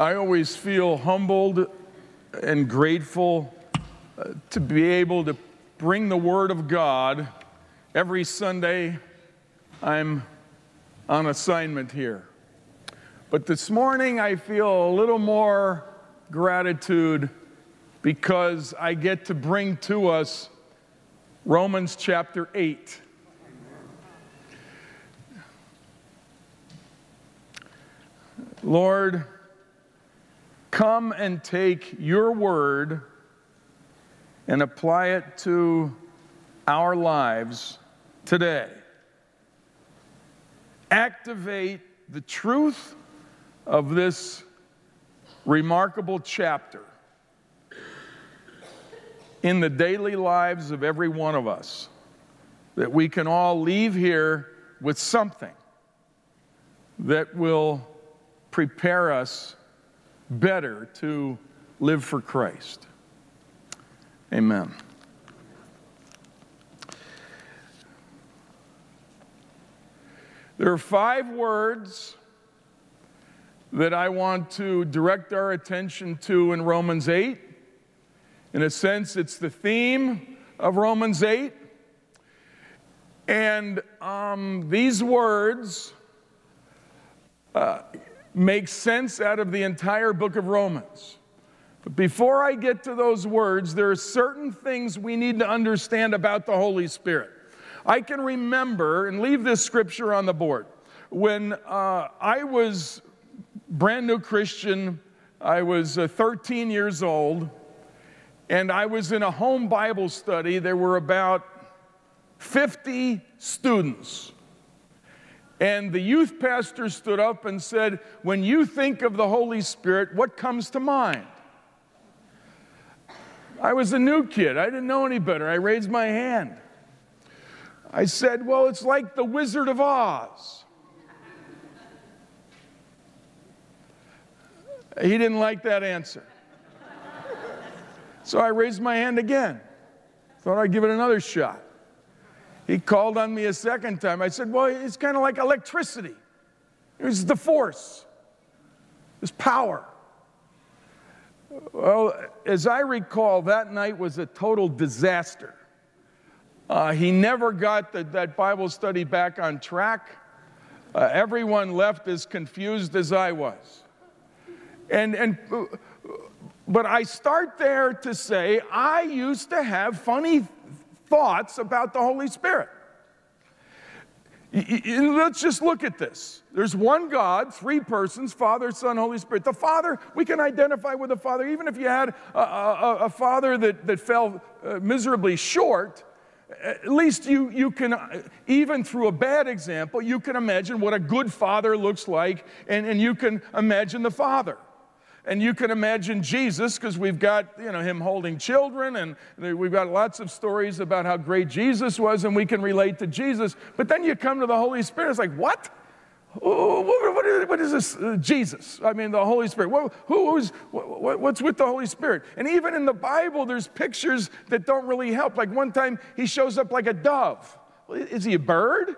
I always feel humbled and grateful uh, to be able to bring the Word of God every Sunday. I'm on assignment here. But this morning I feel a little more gratitude because I get to bring to us Romans chapter 8. Lord, come and take your word and apply it to our lives today. Activate the truth of this remarkable chapter in the daily lives of every one of us, that we can all leave here with something that will prepare us better to live for Christ. Amen. There are five words that I want to direct our attention to in Romans 8. In a sense, it's the theme of Romans 8. And um, these words uh, make sense out of the entire book of Romans. But before I get to those words, there are certain things we need to understand about the Holy Spirit. I can remember, and leave this scripture on the board, when uh, I was brand new Christian, I was uh, 13 years old, and I was in a home Bible study. There were about 50 students. And the youth pastor stood up and said, When you think of the Holy Spirit, what comes to mind? I was a new kid. I didn't know any better. I raised my hand. I said, Well, it's like the Wizard of Oz. He didn't like that answer. So I raised my hand again. Thought I'd give it another shot. He called on me a second time. I said, Well, it's kind of like electricity. It's the force, it's power. Well, as I recall, that night was a total disaster. Uh, he never got the, that Bible study back on track. Uh, everyone left as confused as I was. And, and, uh, but I start there to say I used to have funny thoughts about the Holy Spirit. Let's just look at this. There's one God, three persons Father, Son, Holy Spirit. The Father, we can identify with the Father, even if you had a, a, a father that, that fell uh, miserably short. At least you, you can, even through a bad example, you can imagine what a good father looks like, and, and you can imagine the Father. And you can imagine Jesus, because we've got you know, him holding children, and we've got lots of stories about how great Jesus was, and we can relate to Jesus. But then you come to the Holy Spirit, it's like, what? What is this? Uh, Jesus. I mean, the Holy Spirit. who's, what's with the Holy Spirit? And even in the Bible, there's pictures that don't really help. Like one time, he shows up like a dove. Is he a bird?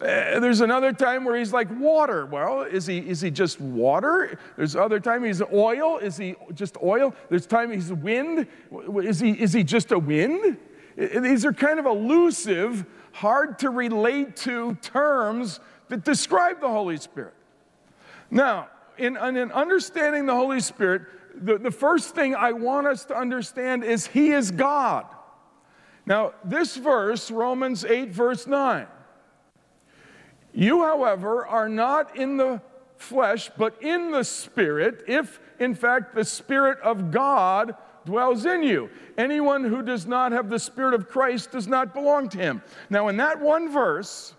Uh, there's another time where he's like water. Well, is he, is he just water? There's other time he's oil. Is he just oil? There's time he's wind. Is he, is he just a wind? These are kind of elusive, hard to relate to terms that describe the Holy Spirit. Now, in, in understanding the Holy Spirit, the, the first thing I want us to understand is He is God. Now, this verse, Romans 8, verse 9, you, however, are not in the flesh, but in the Spirit, if in fact the Spirit of God dwells in you. Anyone who does not have the Spirit of Christ does not belong to him. Now, in that one verse,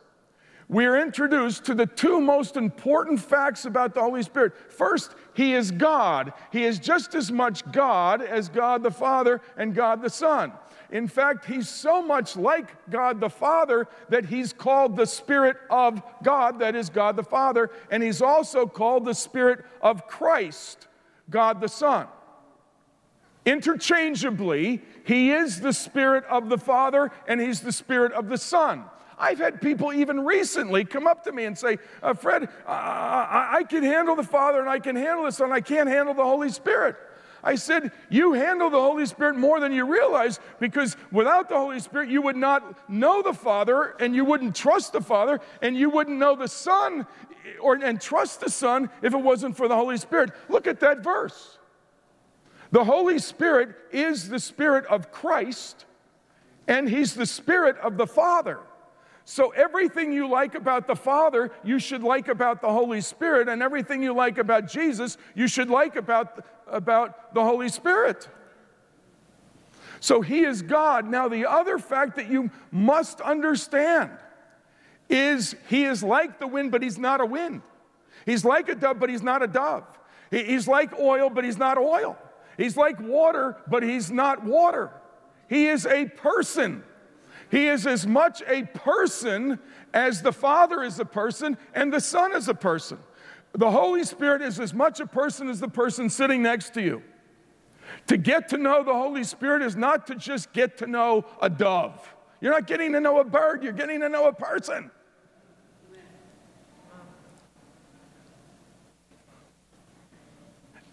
we are introduced to the two most important facts about the Holy Spirit. First, He is God. He is just as much God as God the Father and God the Son. In fact, he's so much like God the Father that he's called the Spirit of God, that is God the Father, and he's also called the Spirit of Christ, God the Son. Interchangeably, he is the Spirit of the Father and he's the Spirit of the Son. I've had people even recently come up to me and say, uh, Fred, I, I can handle the Father and I can handle the Son, I can't handle the Holy Spirit. I said, You handle the Holy Spirit more than you realize because without the Holy Spirit, you would not know the Father and you wouldn't trust the Father and you wouldn't know the Son or, and trust the Son if it wasn't for the Holy Spirit. Look at that verse. The Holy Spirit is the Spirit of Christ and He's the Spirit of the Father. So, everything you like about the Father, you should like about the Holy Spirit, and everything you like about Jesus, you should like about about the Holy Spirit. So he is God. Now, the other fact that you must understand is he is like the wind, but he's not a wind. He's like a dove, but he's not a dove. He's like oil, but he's not oil. He's like water, but he's not water. He is a person. He is as much a person as the Father is a person and the Son is a person. The Holy Spirit is as much a person as the person sitting next to you. To get to know the Holy Spirit is not to just get to know a dove. You're not getting to know a bird, you're getting to know a person.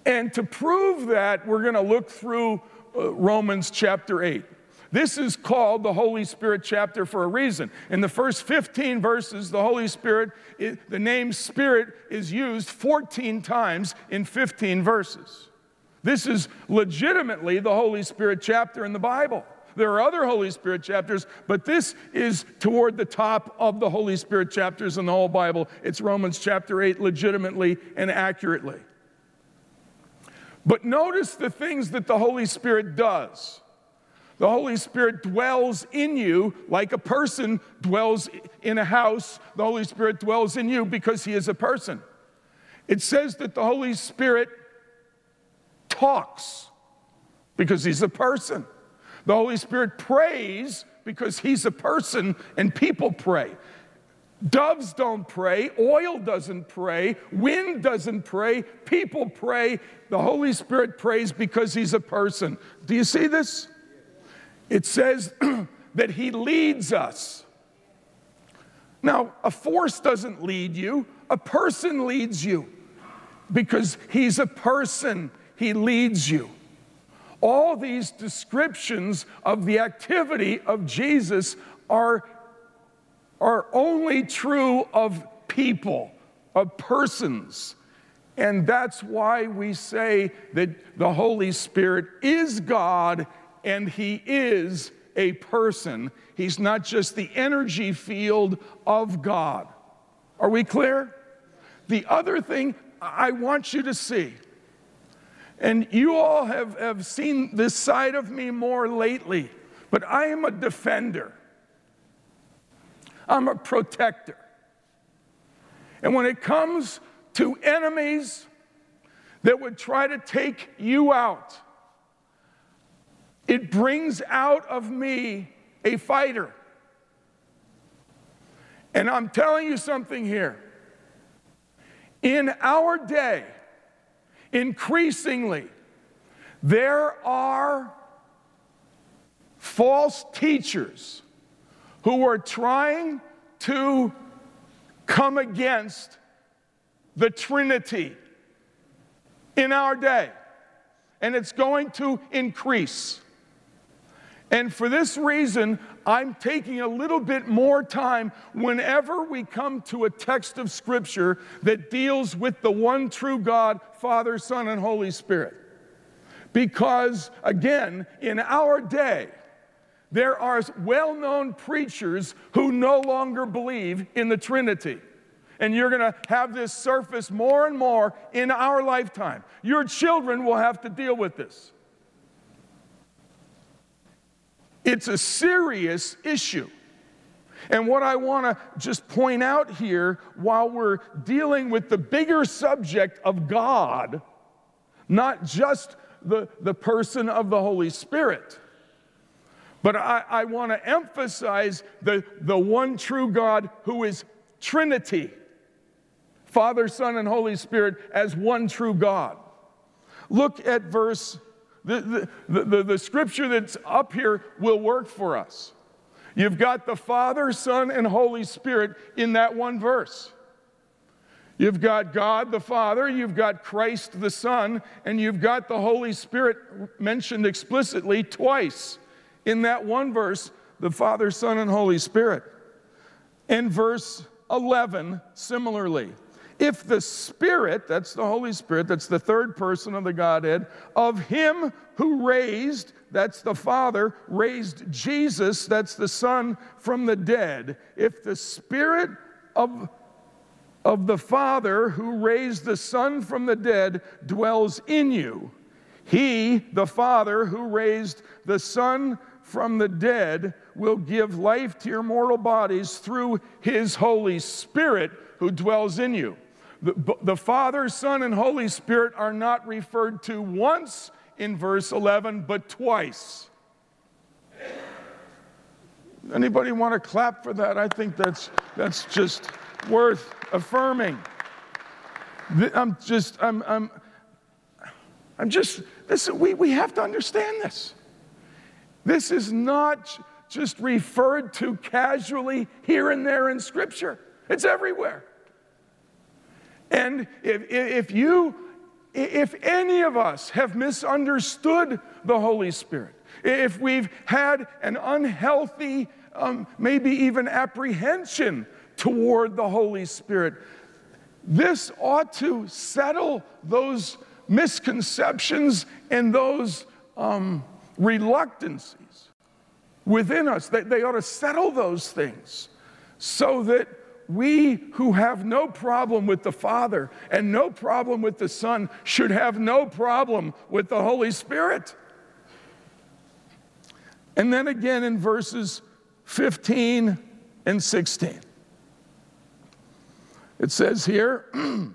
And to prove that, we're going to look through uh, Romans chapter 8. This is called the Holy Spirit chapter for a reason. In the first 15 verses, the Holy Spirit, it, the name Spirit is used 14 times in 15 verses. This is legitimately the Holy Spirit chapter in the Bible. There are other Holy Spirit chapters, but this is toward the top of the Holy Spirit chapters in the whole Bible. It's Romans chapter 8, legitimately and accurately. But notice the things that the Holy Spirit does. The Holy Spirit dwells in you like a person dwells in a house. The Holy Spirit dwells in you because he is a person. It says that the Holy Spirit talks because he's a person. The Holy Spirit prays because he's a person and people pray. Doves don't pray, oil doesn't pray, wind doesn't pray, people pray. The Holy Spirit prays because he's a person. Do you see this? It says that He leads us. Now, a force doesn't lead you, a person leads you because He's a person, He leads you. All these descriptions of the activity of Jesus are, are only true of people, of persons. And that's why we say that the Holy Spirit is God and he is a person. He's not just the energy field of God. Are we clear? The other thing I want you to see, and you all have, have seen this side of me more lately, but I am a defender, I'm a protector. And when it comes to enemies that would try to take you out, it brings out of me a fighter. And I'm telling you something here. In our day, increasingly, there are false teachers who are trying to come against the Trinity in our day, and it's going to increase. And for this reason, I'm taking a little bit more time whenever we come to a text of Scripture that deals with the one true God, Father, Son, and Holy Spirit. Because, again, in our day, there are well known preachers who no longer believe in the Trinity. And you're going to have this surface more and more in our lifetime. Your children will have to deal with this. It's a serious issue. And what I want to just point out here while we're dealing with the bigger subject of God, not just the, the person of the Holy Spirit, but I, I want to emphasize the, the one true God who is Trinity Father, Son, and Holy Spirit as one true God. Look at verse the, the, the, the, scripture that's up here will work for us. You've got the Father, Son, and Holy Spirit in that one verse. You've got God the Father, you've got Christ the Son, and you've got the Holy Spirit mentioned explicitly twice in that one verse the Father, Son, and Holy Spirit. In verse 11, similarly, if the Spirit, that's the Holy Spirit, that's the third person of the Godhead, of Him who raised, that's the Father, raised Jesus, that's the Son, from the dead, if the Spirit of of the Father who raised the Son from the dead dwells in you. He, the Father who raised the Son from the dead, will give life to your mortal bodies through his Holy Spirit who dwells in you. The, the, Father, Son, and Holy Spirit are not referred to once in verse 11, but twice. Anybody want to clap for that? I think that's, that's just worth affirming. I'm just, I'm, I'm, I'm just, this, we, we have to understand this. This is not just referred to casually here and there in Scripture, it's everywhere. And if, if you, if any of us have misunderstood the Holy Spirit, if we've had an unhealthy, um, maybe even apprehension toward the Holy Spirit. This ought to settle those misconceptions and those um, reluctancies within us. They, they ought to settle those things so that we who have no problem with the Father and no problem with the Son should have no problem with the Holy Spirit. And then again in verses 15 and 16. It says here,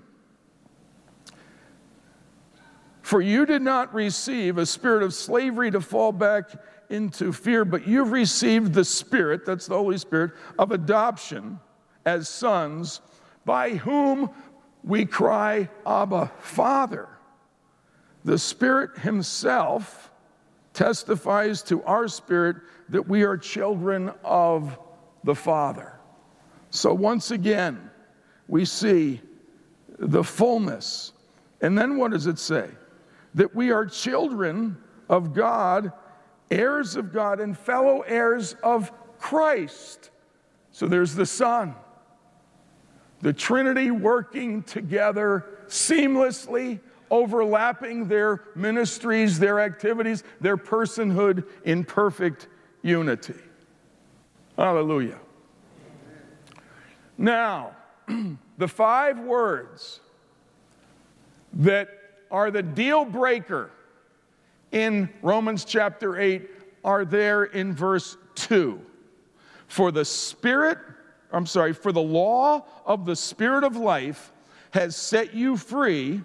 For you did not receive a spirit of slavery to fall back into fear, but you've received the Spirit, that's the Holy Spirit, of adoption as sons, by whom we cry, Abba, Father. The Spirit Himself testifies to our spirit that we are children of the Father. So, once again, we see the fullness. And then what does it say? That we are children of God, heirs of God, and fellow heirs of Christ. So there's the Son, the Trinity working together seamlessly, overlapping their ministries, their activities, their personhood in perfect unity. Hallelujah. Now, the five words that are the deal breaker in Romans chapter 8 are there in verse 2. For the Spirit, I'm sorry, for the law of the Spirit of life has set you free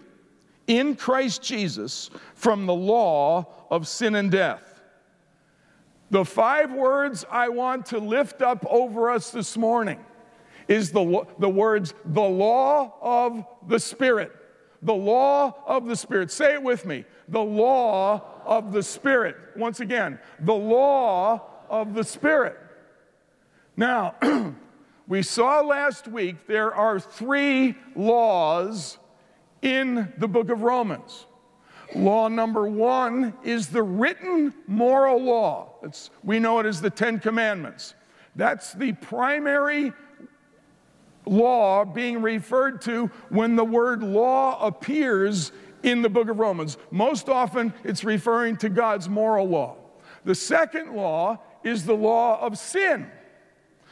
in Christ Jesus from the law of sin and death. The five words I want to lift up over us this morning is the, the words, the law of the Spirit. The law of the Spirit. Say it with me. The law of the Spirit. Once again, the law of the Spirit. Now, we saw last week there are three laws in the book of Romans. Law number one is the written moral law. It's, we know it as the Ten Commandments. That's the primary law being referred to when the word law appears in the book of Romans. Most often, it's referring to God's moral law. The second law is the law of sin.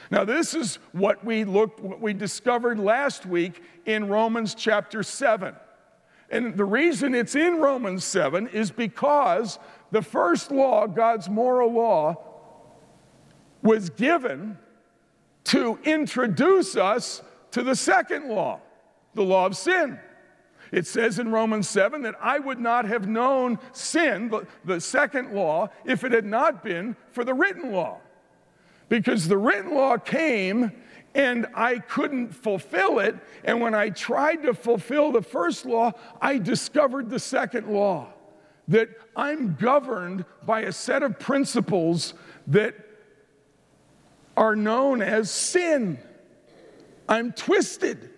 Now, this is what we looked, what we discovered last week in Romans chapter 7. And the reason it's in Romans 7 is because the first law, God's moral law, was given to introduce us to the second law, the law of sin. It says in Romans 7 that I would not have known sin, the, the second law, if it had not been for the written law. Because the written law came and I couldn't fulfill it. And when I tried to fulfill the first law, I discovered the second law that I'm governed by a set of principles that are known as sin. I'm twisted.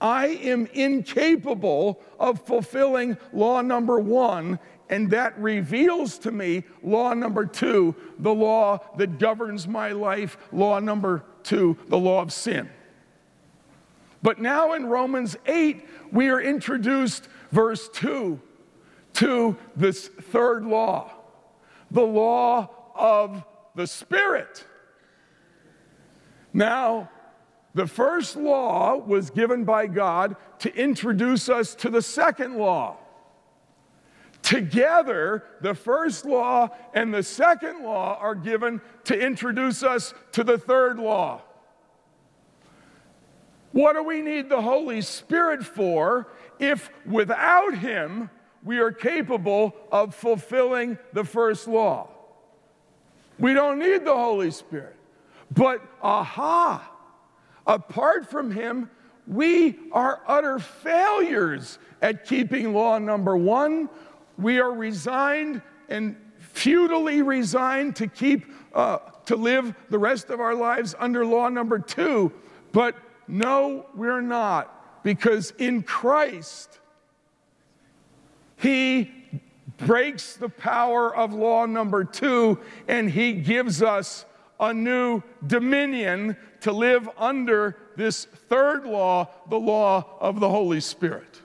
I am incapable of fulfilling law number one, and that reveals to me law number two, the law that governs my life, law number two, the law of sin. But now in Romans 8, we are introduced, verse 2, to this third law, the law of the Spirit. Now, the first law was given by God to introduce us to the second law. Together, the first law and the second law are given to introduce us to the third law. What do we need the Holy Spirit for if without Him we are capable of fulfilling the first law? We don't need the Holy Spirit. But aha, apart from Him, we are utter failures at keeping law number one. We are resigned and futilely resigned to keep, uh, to live the rest of our lives under law number two. But no, we're not, because in Christ, He breaks the power of law number two and He gives us a new dominion to live under this third law, the law of the Holy Spirit.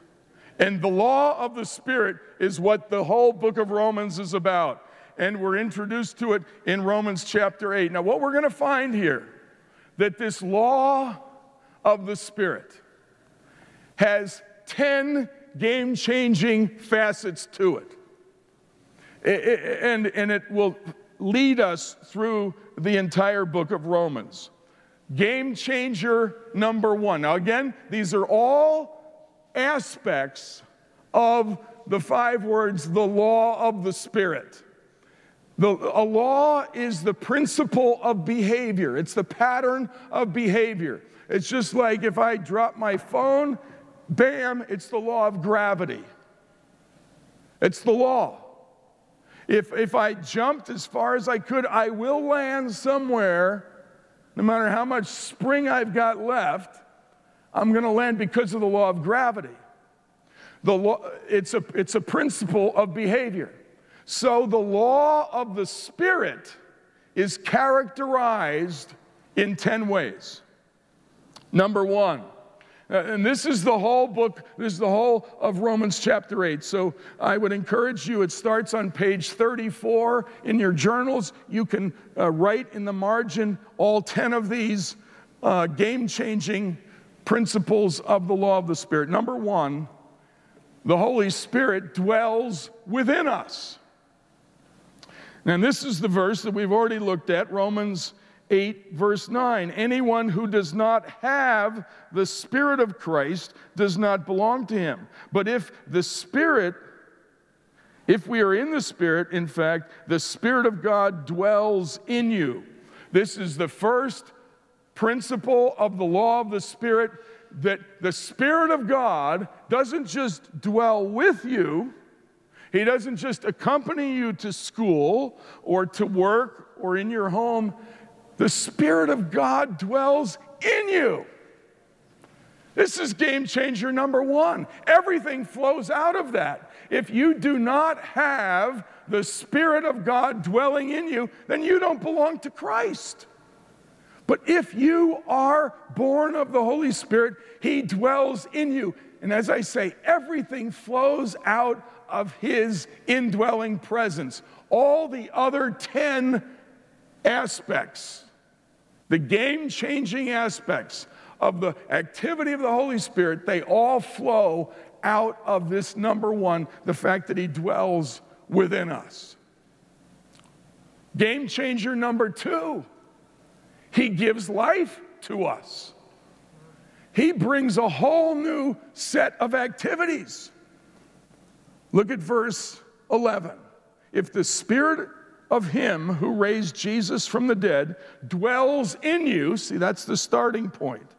And the law of the Spirit is what the whole book of Romans is about. And we're introduced to it in Romans chapter 8. Now, what we're going to find here that this law of the Spirit has 10 game changing facets to it. And, and it will lead us through the entire book of Romans. Game changer number one. Now, again, these are all aspects of the five words, the law of the Spirit. The, a law is the principle of behavior, it's the pattern of behavior. It's just like if I drop my phone, bam, it's the law of gravity. It's the law. If, if I jumped as far as I could, I will land somewhere, no matter how much spring I've got left, I'm going to land because of the law of gravity. The law, it's, a, it's a principle of behavior. So the law of the Spirit is characterized in 10 ways. Number one, uh, and this is the whole book, this is the whole of Romans chapter 8. So I would encourage you, it starts on page 34 in your journals. You can uh, write in the margin all 10 of these uh, game changing principles of the law of the Spirit. Number one, the Holy Spirit dwells within us. And this is the verse that we've already looked at, Romans 8, verse 9. Anyone who does not have the Spirit of Christ does not belong to him. But if the Spirit, if we are in the Spirit, in fact, the Spirit of God dwells in you. This is the first principle of the law of the Spirit that the Spirit of God doesn't just dwell with you. He doesn't just accompany you to school or to work or in your home. The Spirit of God dwells in you. This is game changer number one. Everything flows out of that. If you do not have the Spirit of God dwelling in you, then you don't belong to Christ. But if you are born of the Holy Spirit, He dwells in you. And as I say, everything flows out of His indwelling presence. All the other 10 aspects the game changing aspects of the activity of the Holy Spirit, they all flow out of this number one, the fact that He dwells within us. Game changer number two, He gives life to us. He brings a whole new set of activities. Look at verse 11. If the Spirit of him who raised Jesus from the dead dwells in you. See, that's the starting point.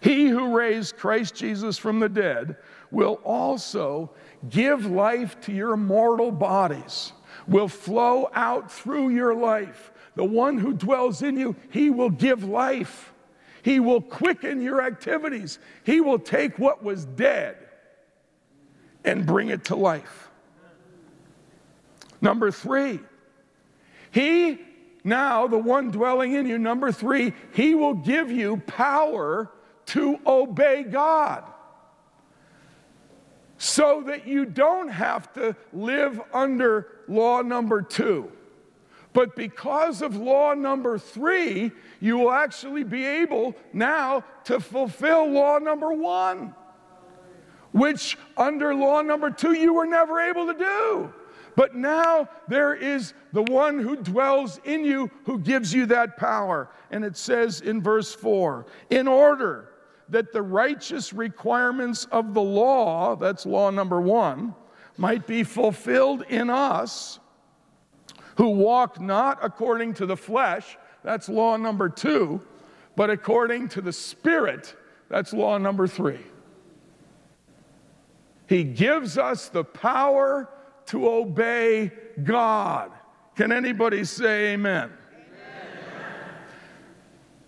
He who raised Christ Jesus from the dead will also give life to your mortal bodies, will flow out through your life the one who dwells in you, he will give life. He will quicken your activities. He will take what was dead and bring it to life. Number three, he now, the one dwelling in you, number three, he will give you power to obey God so that you don't have to live under law number two. But because of law number three, you will actually be able now to fulfill law number one, which under law number two you were never able to do. But now there is the one who dwells in you who gives you that power. And it says in verse 4 in order that the righteous requirements of the law, that's law number one, might be fulfilled in us who walk not according to the flesh, that's law number two, but according to the Spirit, that's law number three. He gives us the power to obey God. Can anybody say amen? amen?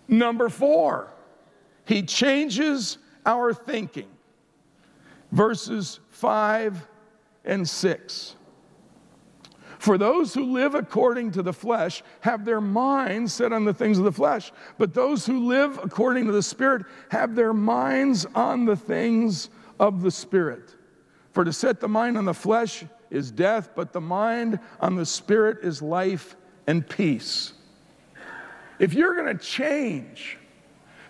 Number four, he changes our thinking. Verses five and six. For those who live according to the flesh have their minds set on the things of the flesh, but those who live according to the Spirit have their minds on the things of the Spirit. For to set the mind on the flesh is death, but the mind on the spirit is life and peace. If you're going to change,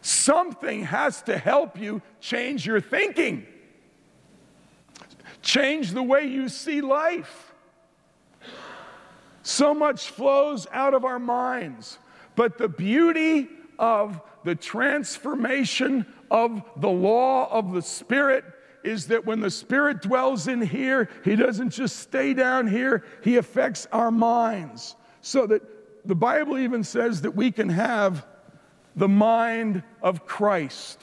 something has to help you change your thinking, change the way you see life. So much flows out of our minds, but the beauty of the transformation of the law of the Spirit is that when the Spirit dwells in here, He doesn't just stay down here, He affects our minds. So that the Bible even says that we can have the mind of Christ.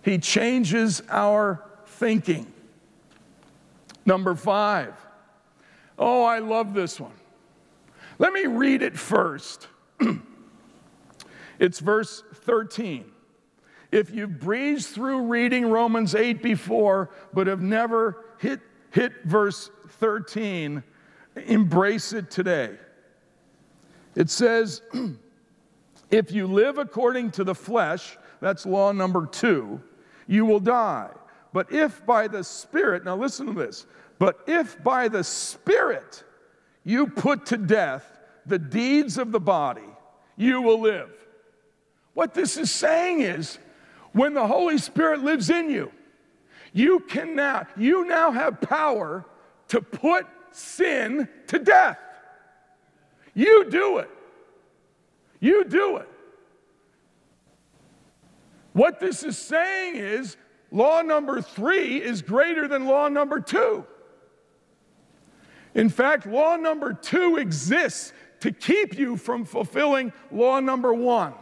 He changes our thinking. Number five. Oh, I love this one. Let me read it first. it's verse 13. If you've breezed through reading Romans 8 before, but have never hit, hit verse 13, embrace it today. It says, If you live according to the flesh, that's law number two, you will die. But if by the Spirit, now listen to this, but if by the Spirit you put to death the deeds of the body, you will live. What this is saying is, when the Holy Spirit lives in you, you can now, you now have power to put sin to death. You do it. You do it. What this is saying is law number three is greater than law number two. In fact, law number two exists to keep you from fulfilling law number one.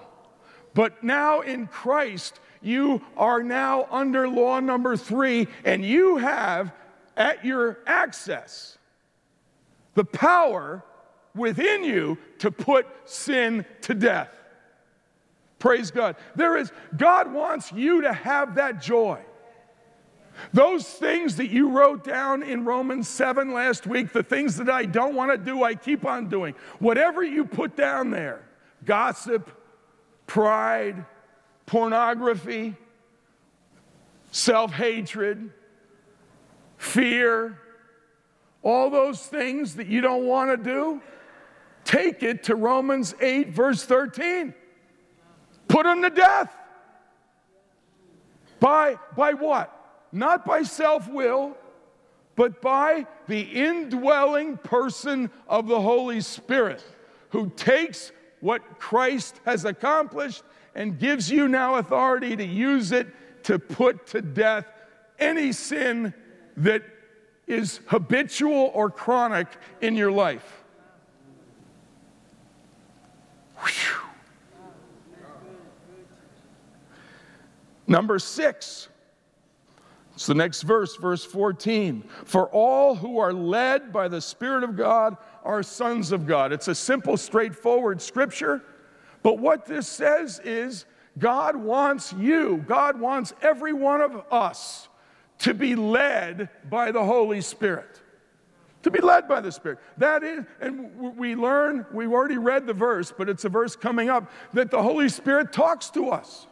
But now in Christ, you are now under law number three, and you have at your access the power within you to put sin to death. Praise God. There is, God wants you to have that joy. Those things that you wrote down in Romans 7 last week, the things that I don't want to do, I keep on doing. Whatever you put down there gossip, pride, pornography, self hatred, fear, all those things that you don't want to do, take it to Romans 8, verse 13. Put them to death. By, by what? Not by self will, but by the indwelling person of the Holy Spirit who takes what Christ has accomplished and gives you now authority to use it to put to death any sin that is habitual or chronic in your life. Whew. Number six. It's the next verse, verse 14. For all who are led by the Spirit of God are sons of God. It's a simple, straightforward scripture. But what this says is God wants you, God wants every one of us to be led by the Holy Spirit. To be led by the Spirit. That is, and we learn, we've already read the verse, but it's a verse coming up, that the Holy Spirit talks to us.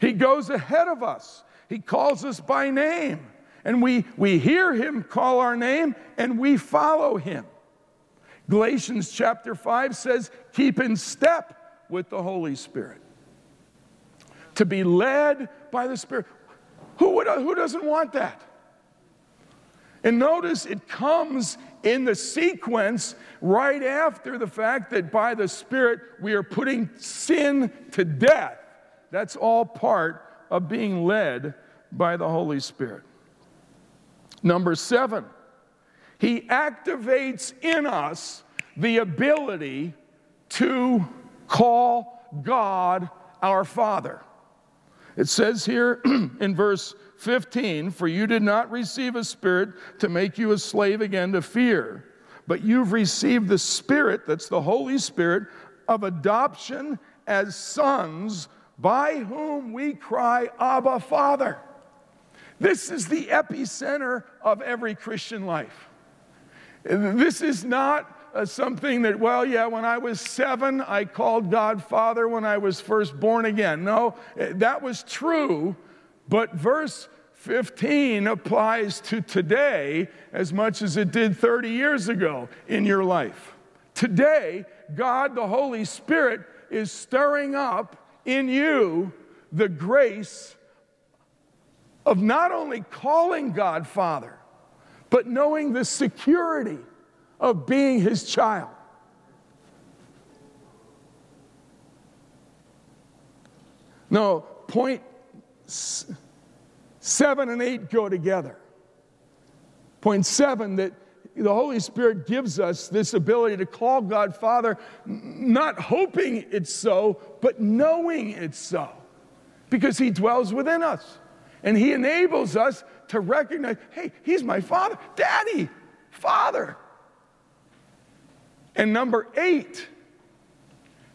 He goes ahead of us, He calls us by name. And we, we hear Him call our name and we follow Him. Galatians chapter 5 says, keep in step with the Holy Spirit. To be led by the Spirit. Who, would, who doesn't want that? And notice it comes in the sequence right after the fact that by the Spirit we are putting sin to death. That's all part of being led by the Holy Spirit. Number seven, He activates in us the ability to call God our Father. It says here in verse 15, For you did not receive a spirit to make you a slave again to fear, but you've received the Spirit, that's the Holy Spirit, of adoption as sons, by whom we cry, Abba, Father. This is the epicenter of every Christian life. This is not uh, something that, well, yeah, when I was seven, I called God Father when I was first born again. No, eh, that was true, but verse 15 applies to today as much as it did 30 years ago in your life. Today, God, the Holy Spirit, is stirring up in you the grace of not only calling God Father, but knowing the security of being his child. No, point seven and eight go together. Point seven, that the Holy Spirit gives us this ability to call God Father, not hoping it's so, but knowing it's so, because He dwells within us. And He enables us to recognize hey, He's my Father, Daddy, Father. And number eight,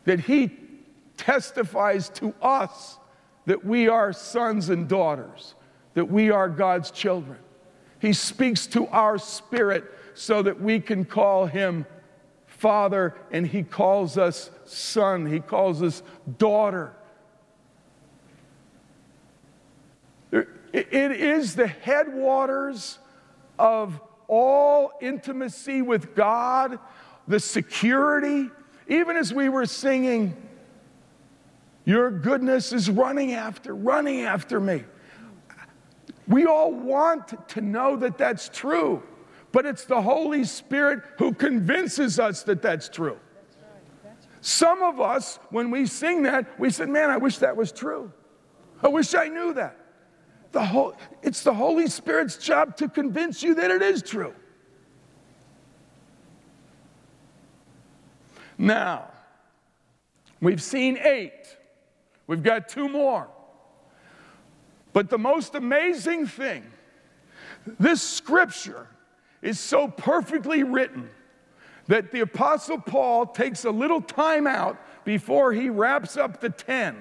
that he testifies to us that we are sons and daughters, that we are God's children. He speaks to our spirit so that we can call him Father, and he calls us son, he calls us daughter. It is the headwaters of all intimacy with God the security, even as we were singing, Your goodness is running after, running after me. We all want to know that that's true, but it's the Holy Spirit who convinces us that that's true. Some of us, when we sing that, we said, Man, I wish that was true. I wish I knew that. The whole, it's the Holy Spirit's job to convince you that it is true. Now, we've seen eight, we've got two more. But the most amazing thing, this scripture is so perfectly written that the Apostle Paul takes a little time out before he wraps up the 10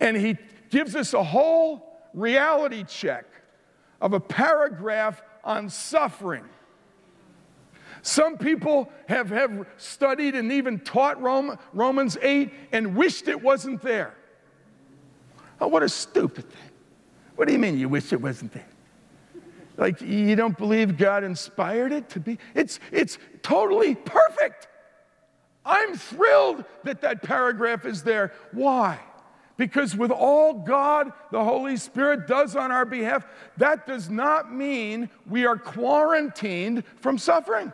and he gives us a whole reality check of a paragraph on suffering. Some people have, have studied and even taught Rome, Romans 8 and wished it wasn't there. Oh, what a stupid thing. What do you mean you wish it wasn't there? Like you don't believe God inspired it to be? It's, it's totally perfect. I'm thrilled that that paragraph is there. Why? Because with all God, the Holy Spirit, does on our behalf, that does not mean we are quarantined from suffering.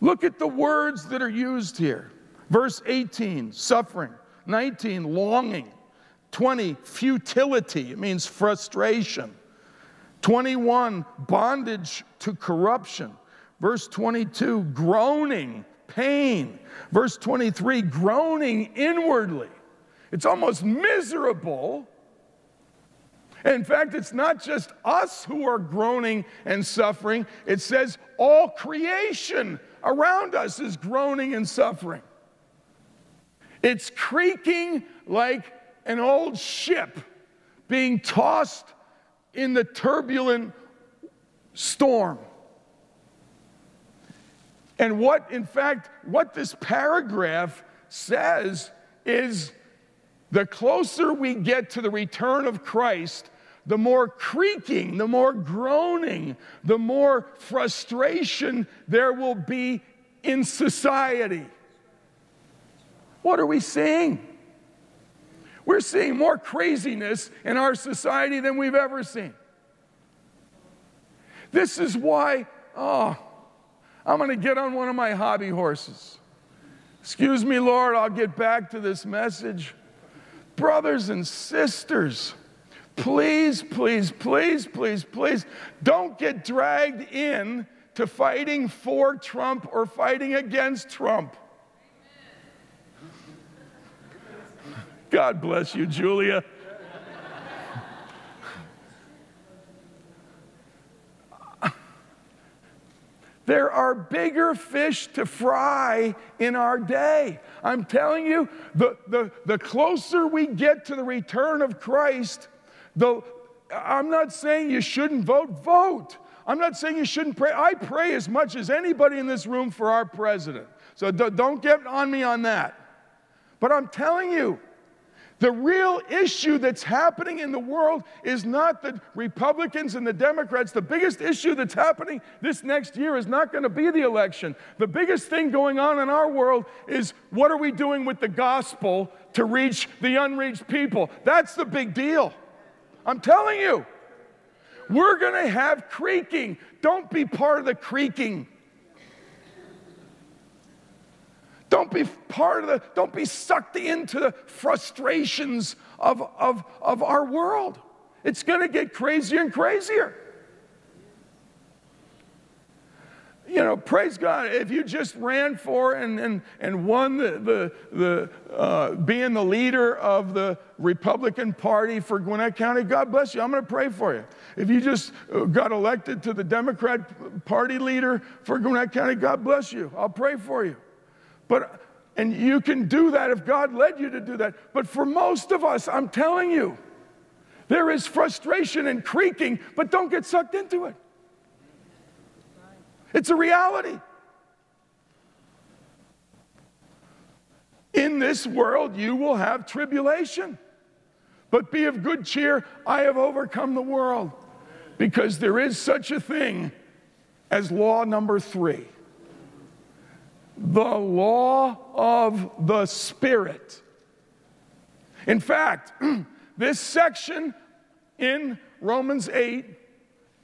Look at the words that are used here. Verse 18, suffering. 19, longing. 20, futility. It means frustration. 21, bondage to corruption. Verse 22, groaning, pain. Verse 23, groaning inwardly. It's almost miserable. In fact, it's not just us who are groaning and suffering, it says all creation around us is groaning and suffering. It's creaking like an old ship being tossed in the turbulent storm. And what, in fact, what this paragraph says is the closer we get to the return of Christ, the more creaking, the more groaning, the more frustration there will be in society. What are we seeing? We're seeing more craziness in our society than we've ever seen. This is why, oh, I'm going to get on one of my hobby horses. Excuse me, Lord, I'll get back to this message. Brothers and sisters, please, please, please, please, please don't get dragged in to fighting for Trump or fighting against Trump. God bless you, Julia. There are bigger fish to fry in our day. I'm telling you, the, the, the closer we get to the return of Christ, the, I'm not saying you shouldn't vote, vote. I'm not saying you shouldn't pray. I pray as much as anybody in this room for our president. So don't get on me on that. But I'm telling you, the real issue that's happening in the world is not the Republicans and the Democrats. The biggest issue that's happening this next year is not going to be the election. The biggest thing going on in our world is what are we doing with the gospel to reach the unreached people? That's the big deal. I'm telling you. We're going to have creaking. Don't be part of the creaking. Don't be part of the, don't be sucked into the frustrations of, of, of our world. It's going to get crazier and crazier. You know, praise God, if you just ran for and, and, and won the, the, the uh, being the leader of the Republican Party for Gwinnett County, God bless you. I'm going to pray for you. If you just uh, got elected to the Democrat Party leader for Gwinnett County, God bless you. I'll pray for you. But, and you can do that if God led you to do that. But for most of us, I'm telling you, there is frustration and creaking, but don't get sucked into it. It's a reality. In this world, you will have tribulation. But be of good cheer, I have overcome the world. Because there is such a thing as law number three the law of the Spirit. In fact, this section in Romans 8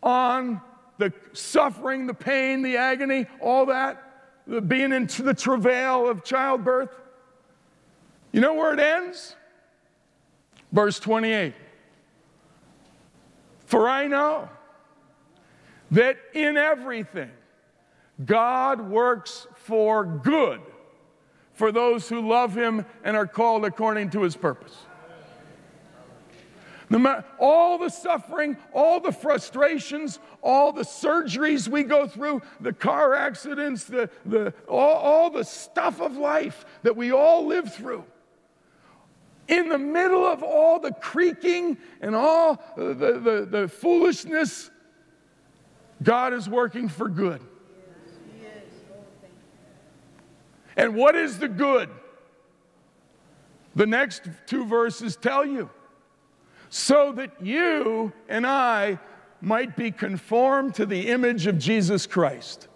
on the suffering, the pain, the agony, all that, the being into the travail of childbirth, you know where it ends? Verse 28. For I know that in everything God works for good for those who love him and are called according to his purpose. No matter all the suffering, all the frustrations, all the surgeries we go through, the car accidents, the, the, all, all the stuff of life that we all live through. In the middle of all the creaking and all the, the, the foolishness, God is working for good. And what is the good? The next two verses tell you. So that you and I might be conformed to the image of Jesus Christ.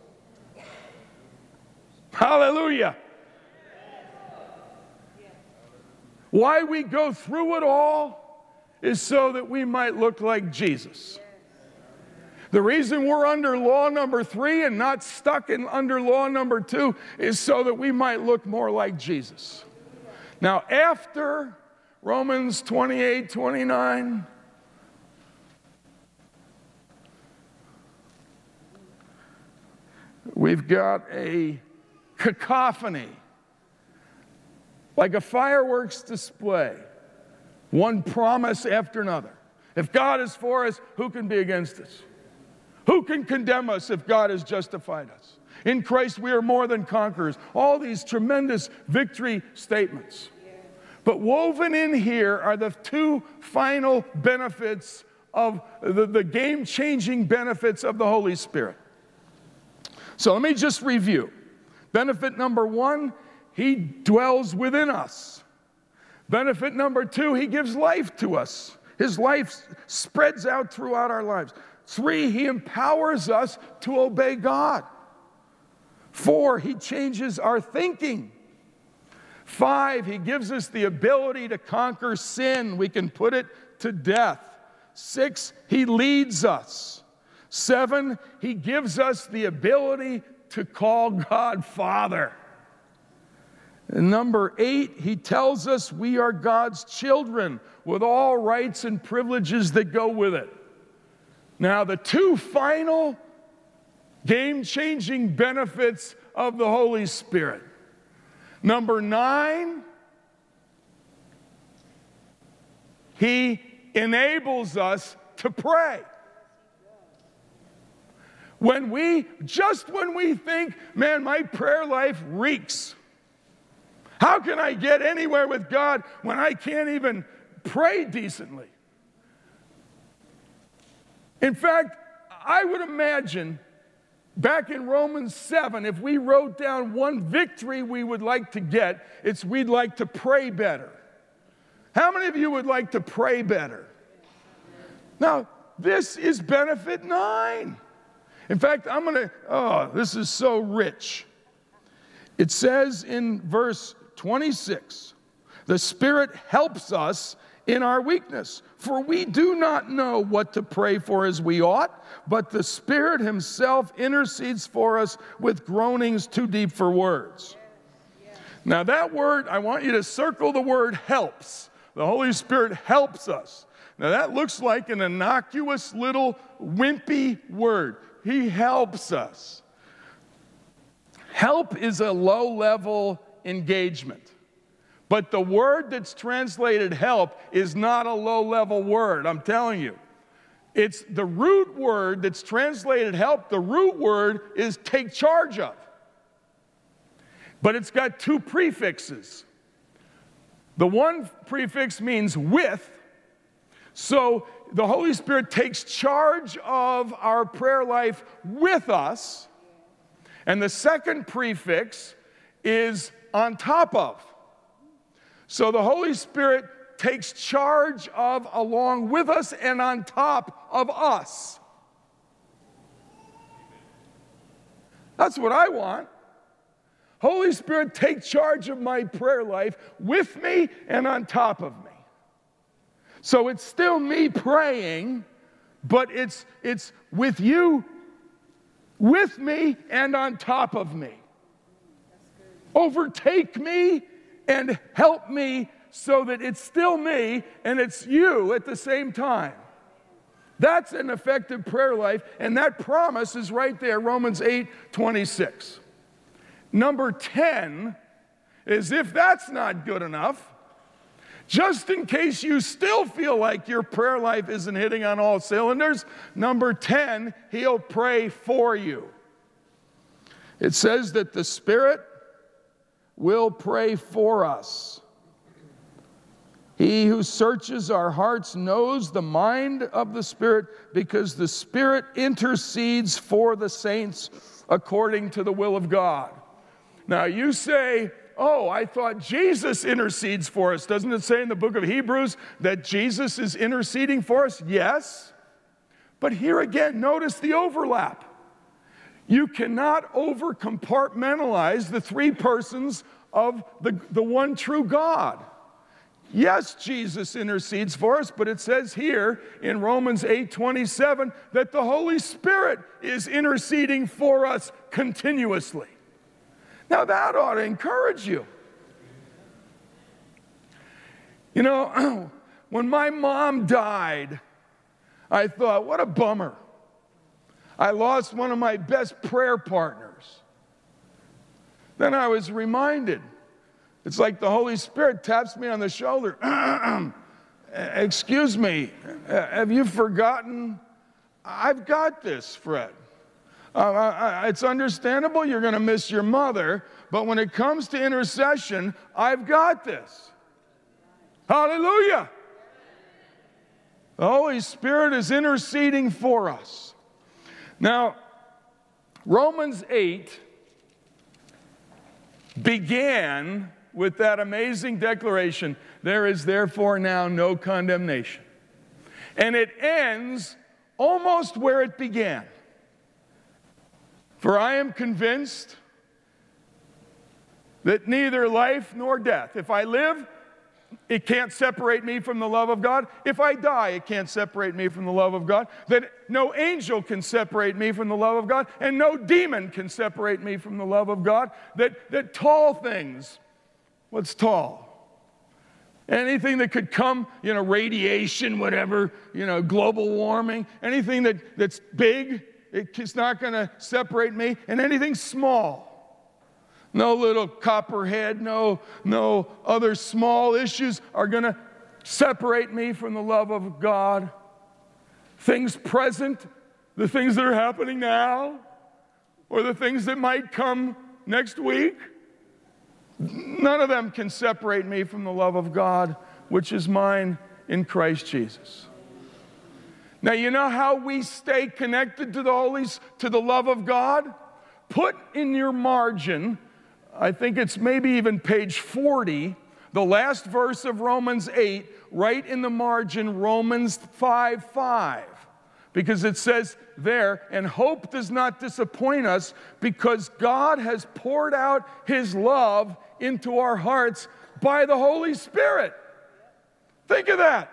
Hallelujah. Why we go through it all is so that we might look like Jesus. The reason we're under law number three and not stuck in under law number two is so that we might look more like Jesus. Now, after Romans 28 29, we've got a cacophony, like a fireworks display, one promise after another. If God is for us, who can be against us? Who can condemn us if God has justified us? In Christ, we are more than conquerors. All these tremendous victory statements. But woven in here are the two final benefits of the, the game changing benefits of the Holy Spirit. So let me just review. Benefit number one, He dwells within us. Benefit number two, He gives life to us. His life spreads out throughout our lives. Three, He empowers us to obey God. Four, He changes our thinking. Five, He gives us the ability to conquer sin. We can put it to death. Six, He leads us. Seven, He gives us the ability to call God Father. And number eight, He tells us we are God's children with all rights and privileges that go with it. Now, the two final game changing benefits of the Holy Spirit. Number nine, He enables us to pray. When we, just when we think, man, my prayer life reeks. How can I get anywhere with God when I can't even pray decently? In fact, I would imagine back in Romans 7, if we wrote down one victory we would like to get, it's we'd like to pray better. How many of you would like to pray better? Now, this is benefit nine. In fact, I'm going to, oh, this is so rich. It says in verse 26 the Spirit helps us in our weakness, for we do not know what to pray for as we ought, but the Spirit Himself intercedes for us with groanings too deep for words. Now, that word, I want you to circle the word helps. The Holy Spirit helps us. Now, that looks like an innocuous little wimpy word. He helps us. Help is a low level engagement. But the word that's translated help is not a low level word, I'm telling you. It's the root word that's translated help, the root word is take charge of. But it's got two prefixes. The one prefix means with, so the Holy Spirit takes charge of our prayer life with us. And the second prefix is on top of. So the Holy Spirit takes charge of along with us and on top of us. That's what I want. Holy Spirit, take charge of my prayer life with me and on top of me. So it's still me praying, but it's, it's with you, with me, and on top of me. Overtake me and help me so that it's still me and it's you at the same time. That's an effective prayer life, and that promise is right there, Romans 8 26. Number 10 is if that's not good enough, just in case you still feel like your prayer life isn't hitting on all cylinders, number 10, he'll pray for you. It says that the Spirit will pray for us. He who searches our hearts knows the mind of the Spirit because the Spirit intercedes for the saints according to the will of God. Now, you say, oh, I thought Jesus intercedes for us. Doesn't it say in the book of Hebrews that Jesus is interceding for us? Yes. But here again, notice the overlap. You cannot over compartmentalize the three persons of the, the one true God. Yes, Jesus intercedes for us, but it says here in Romans 8 27 that the Holy Spirit is interceding for us continuously. Now, that ought to encourage you. You know, when my mom died, I thought, what a bummer. I lost one of my best prayer partners. Then I was reminded. It's like the Holy Spirit taps me on the shoulder. Excuse me, Uh, have you forgotten? I've got this, Fred. Uh, I, it's understandable you're going to miss your mother, but when it comes to intercession, I've got this. Hallelujah. The Holy Spirit is interceding for us. Now, Romans 8 began with that amazing declaration there is therefore now no condemnation. And it ends almost where it began. For I am convinced that neither life nor death, if I live, it can't separate me from the love of God. If I die, it can't separate me from the love of God. That no angel can separate me from the love of God, and no demon can separate me from the love of God. That, that tall things, what's tall? Anything that could come, you know, radiation, whatever, you know, global warming, anything that, that's big, it's not going to separate me, and anything small no little copperhead, no, no other small issues are going to separate me from the love of God. Things present, the things that are happening now, or the things that might come next week, none of them can separate me from the love of God, which is mine in Christ Jesus. Now, you know how we stay connected to the Holy, to the love of God? Put in your margin I think it's maybe even page 40, the last verse of Romans 8, right in the margin, Romans 5 5. Because it says there, and hope does not disappoint us because God has poured out his love into our hearts by the Holy Spirit. Think of that.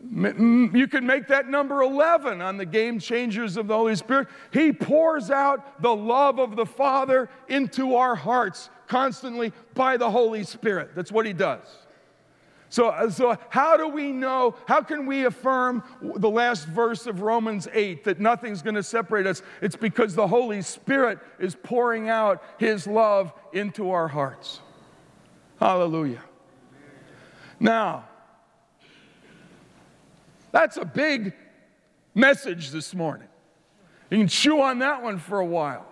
You can make that number 11 on the game changers of the Holy Spirit. He pours out the love of the Father into our hearts constantly by the Holy Spirit. That's what He does. So, uh, so, how do we know? How can we affirm the last verse of Romans 8 that nothing's going to separate us? It's because the Holy Spirit is pouring out His love into our hearts. Hallelujah. Now, that's a big message this morning. You can chew on that one for a while.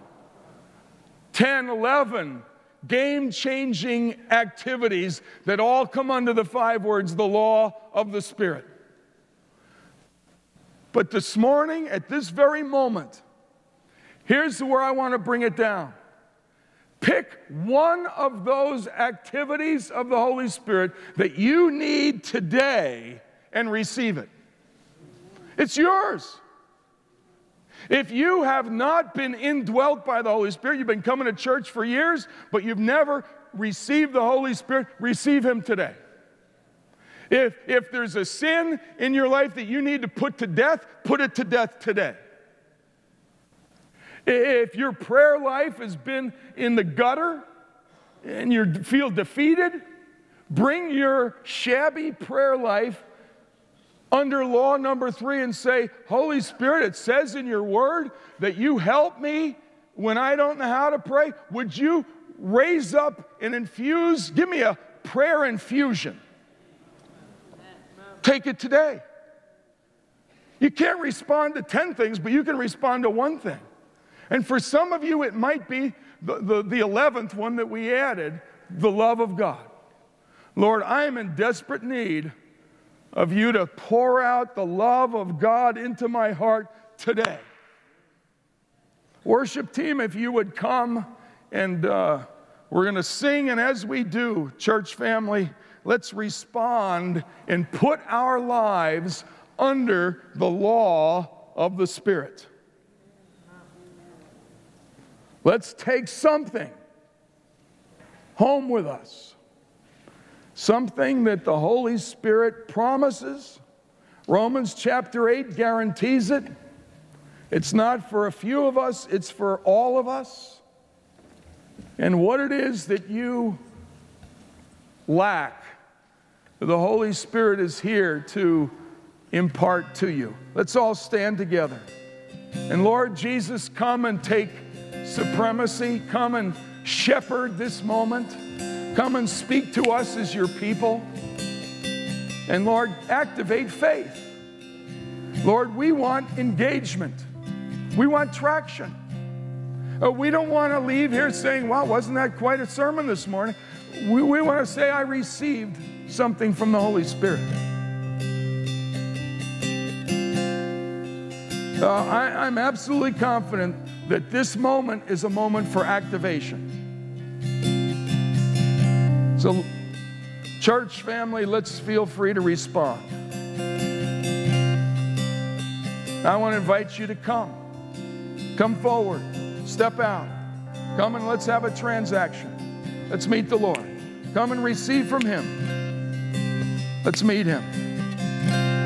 10, 11 game changing activities that all come under the five words the law of the Spirit. But this morning, at this very moment, here's where I want to bring it down. Pick one of those activities of the Holy Spirit that you need today and receive it. It's yours. If you have not been indwelt by the Holy Spirit, you've been coming to church for years, but you've never received the Holy Spirit, receive Him today. If, if there's a sin in your life that you need to put to death, put it to death today. If your prayer life has been in the gutter and you feel defeated, bring your shabby prayer life under law number three and say, Holy Spirit, it says in your word that you help me when I don't know how to pray. Would you raise up and infuse? Give me a prayer infusion. Take it today. You can't respond to 10 things, but you can respond to one thing. And for some of you, it might be the, the, the 11th one that we added the love of God. Lord, I am in desperate need of you to pour out the love of God into my heart today. Worship team, if you would come and uh, we're going to sing, and as we do, church family, let's respond and put our lives under the law of the Spirit. Let's take something home with us something that the Holy Spirit promises. Romans chapter 8 guarantees it. It's not for a few of us, it's for all of us. And what it is that you lack, the Holy Spirit is here to impart to you. Let's all stand together. And Lord Jesus, come and take supremacy, come and shepherd this moment. Come and speak to us as your people. And Lord, activate faith. Lord, we want engagement. We want traction. Uh, we don't want to leave here saying, wow, wasn't that quite a sermon this morning? We, we want to say, I received something from the Holy Spirit. Uh, I, I'm absolutely confident that this moment is a moment for activation. So, church family, let's feel free to respond. I want to invite you to come. Come forward, step out. Come and let's have a transaction. Let's meet the Lord. Come and receive from Him. Let's meet Him.